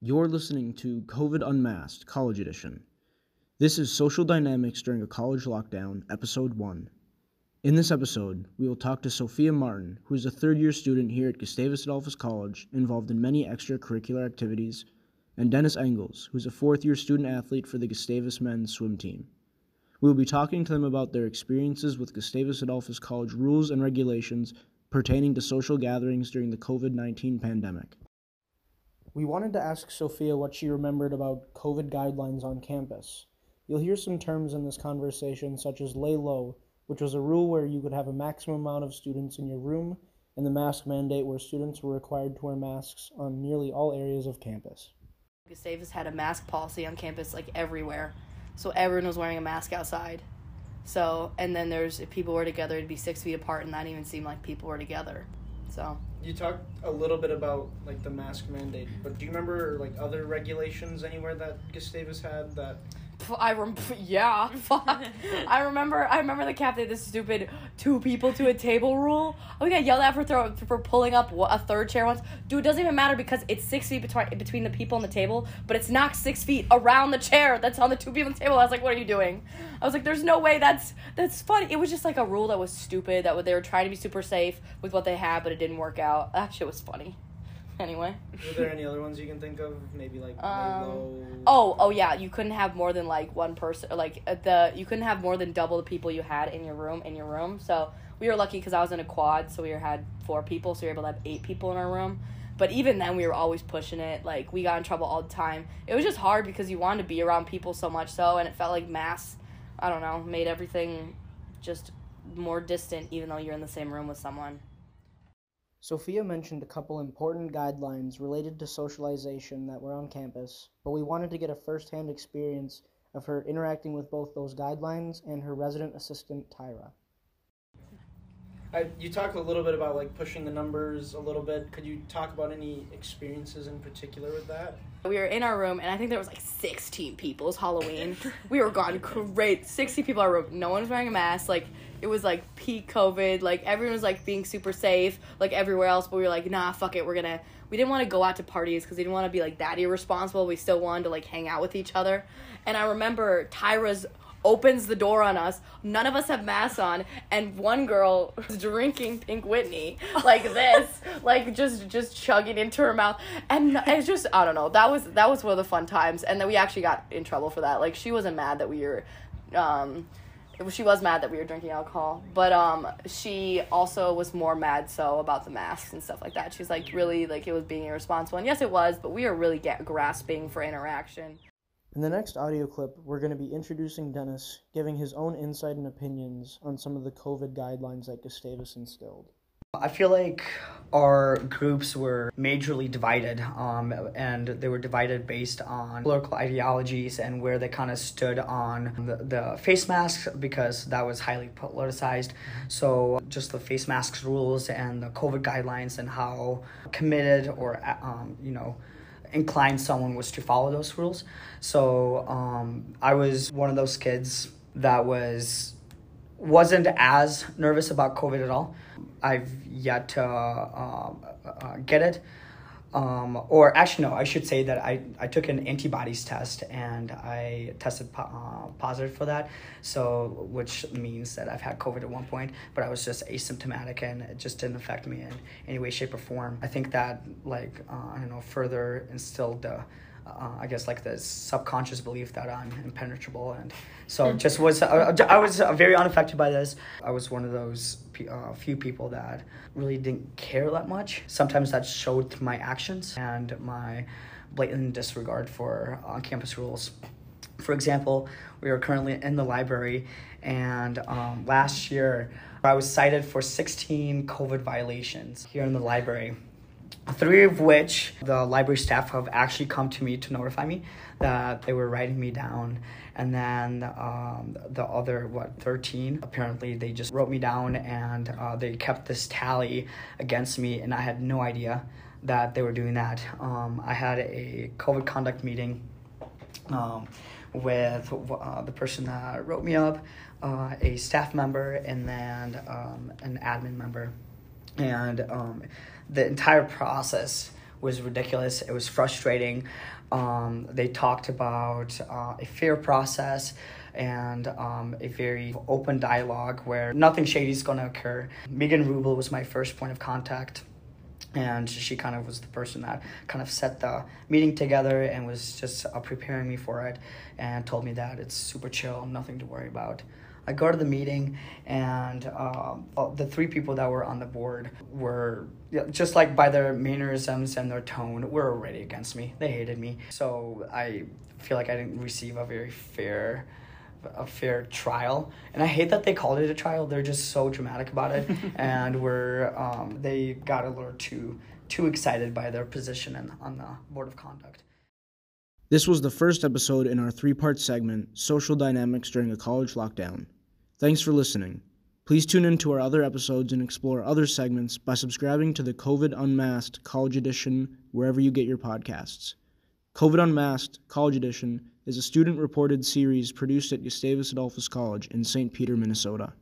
You're listening to COVID Unmasked College Edition. This is Social Dynamics During a College Lockdown, Episode 1. In this episode, we will talk to Sophia Martin, who is a third year student here at Gustavus Adolphus College, involved in many extracurricular activities, and Dennis Engels, who is a fourth year student athlete for the Gustavus men's swim team. We will be talking to them about their experiences with Gustavus Adolphus College rules and regulations pertaining to social gatherings during the COVID 19 pandemic. We wanted to ask Sophia what she remembered about COVID guidelines on campus. You'll hear some terms in this conversation, such as lay low, which was a rule where you could have a maximum amount of students in your room, and the mask mandate where students were required to wear masks on nearly all areas of campus. Gustavus had a mask policy on campus like everywhere. So everyone was wearing a mask outside. So and then there's if people were together it'd be six feet apart and that even seemed like people were together. So You talked a little bit about like the mask mandate, but do you remember like other regulations anywhere that Gustavus had that I rem- yeah, fuck. I remember I remember the cap did this stupid two people to a table rule. Oh we got yelled at for throw, for pulling up a third chair once. Dude, it doesn't even matter because it's six feet between between the people on the table, but it's not six feet around the chair that's on the two people on the table. I was like, what are you doing? I was like, there's no way that's that's funny. It was just like a rule that was stupid that they were trying to be super safe with what they had, but it didn't work out. That shit was funny anyway. Were there any other ones you can think of? Maybe like Um. Oh, oh yeah, you couldn't have more than like one person. Like uh, the you couldn't have more than double the people you had in your room in your room. So we were lucky because I was in a quad, so we were, had four people, so we were able to have eight people in our room. But even then, we were always pushing it. Like we got in trouble all the time. It was just hard because you wanted to be around people so much so, and it felt like mass. I don't know, made everything just more distant, even though you're in the same room with someone. Sophia mentioned a couple important guidelines related to socialization that were on campus, but we wanted to get a first-hand experience of her interacting with both those guidelines and her resident assistant Tyra. I, you talked a little bit about like pushing the numbers a little bit. Could you talk about any experiences in particular with that? We were in our room, and I think there was like 16 people. It was Halloween. we were gone great. 60 people in our room. No one was wearing a mask. Like, it was like peak COVID. Like, everyone was like being super safe, like everywhere else. But we were like, nah, fuck it. We're gonna. We didn't want to go out to parties because we didn't want to be like that irresponsible. We still wanted to like hang out with each other. And I remember Tyra's opens the door on us. None of us have masks on, and one girl was drinking Pink Whitney like this, like just just chugging into her mouth, and it's just I don't know. That was that was one of the fun times, and then we actually got in trouble for that. Like she wasn't mad that we were. Um, she was mad that we were drinking alcohol, but um, she also was more mad so about the masks and stuff like that. She's like really like it was being irresponsible, and yes, it was, but we are really get, grasping for interaction. In the next audio clip, we're going to be introducing Dennis, giving his own insight and opinions on some of the COVID guidelines that Gustavus instilled. I feel like our groups were majorly divided, um, and they were divided based on political ideologies and where they kind of stood on the, the face masks because that was highly politicized. So, just the face masks rules and the COVID guidelines and how committed or, um, you know, inclined someone was to follow those rules. So um, I was one of those kids that was wasn't as nervous about COVID at all. I've yet to uh, uh, get it. Um, or actually, no, I should say that I, I took an antibodies test and I tested po- uh, positive for that. So, which means that I've had COVID at one point, but I was just asymptomatic and it just didn't affect me in any way, shape, or form. I think that, like, uh, I don't know, further instilled the uh, I guess like the subconscious belief that I'm impenetrable, and so just was uh, I was very unaffected by this. I was one of those uh, few people that really didn't care that much. Sometimes that showed through my actions and my blatant disregard for on-campus rules. For example, we are currently in the library, and um, last year I was cited for 16 COVID violations here in the library three of which the library staff have actually come to me to notify me that they were writing me down. And then um, the other what 13 apparently they just wrote me down and uh, they kept this tally against me and i had no idea that they were doing that. Um, i had a covid conduct meeting um, with uh, the person that wrote me up uh, a staff member and then um, an admin member and um, the entire process was ridiculous. It was frustrating. Um, they talked about uh, a fair process and um, a very open dialogue where nothing shady is going to occur. Megan Rubel was my first point of contact and she kind of was the person that kind of set the meeting together and was just uh, preparing me for it and told me that it's super chill nothing to worry about i go to the meeting and um, the three people that were on the board were just like by their mannerisms and their tone were already against me. They hated me. So i feel like i didn't receive a very fair a fair trial. And i hate that they called it a trial. They're just so dramatic about it. And were um, they got a little too too excited by their position in, on the board of conduct. This was the first episode in our three part segment, Social Dynamics During a College Lockdown. Thanks for listening. Please tune in to our other episodes and explore other segments by subscribing to the COVID Unmasked College Edition wherever you get your podcasts. COVID Unmasked College Edition is a student reported series produced at Gustavus Adolphus College in St. Peter, Minnesota.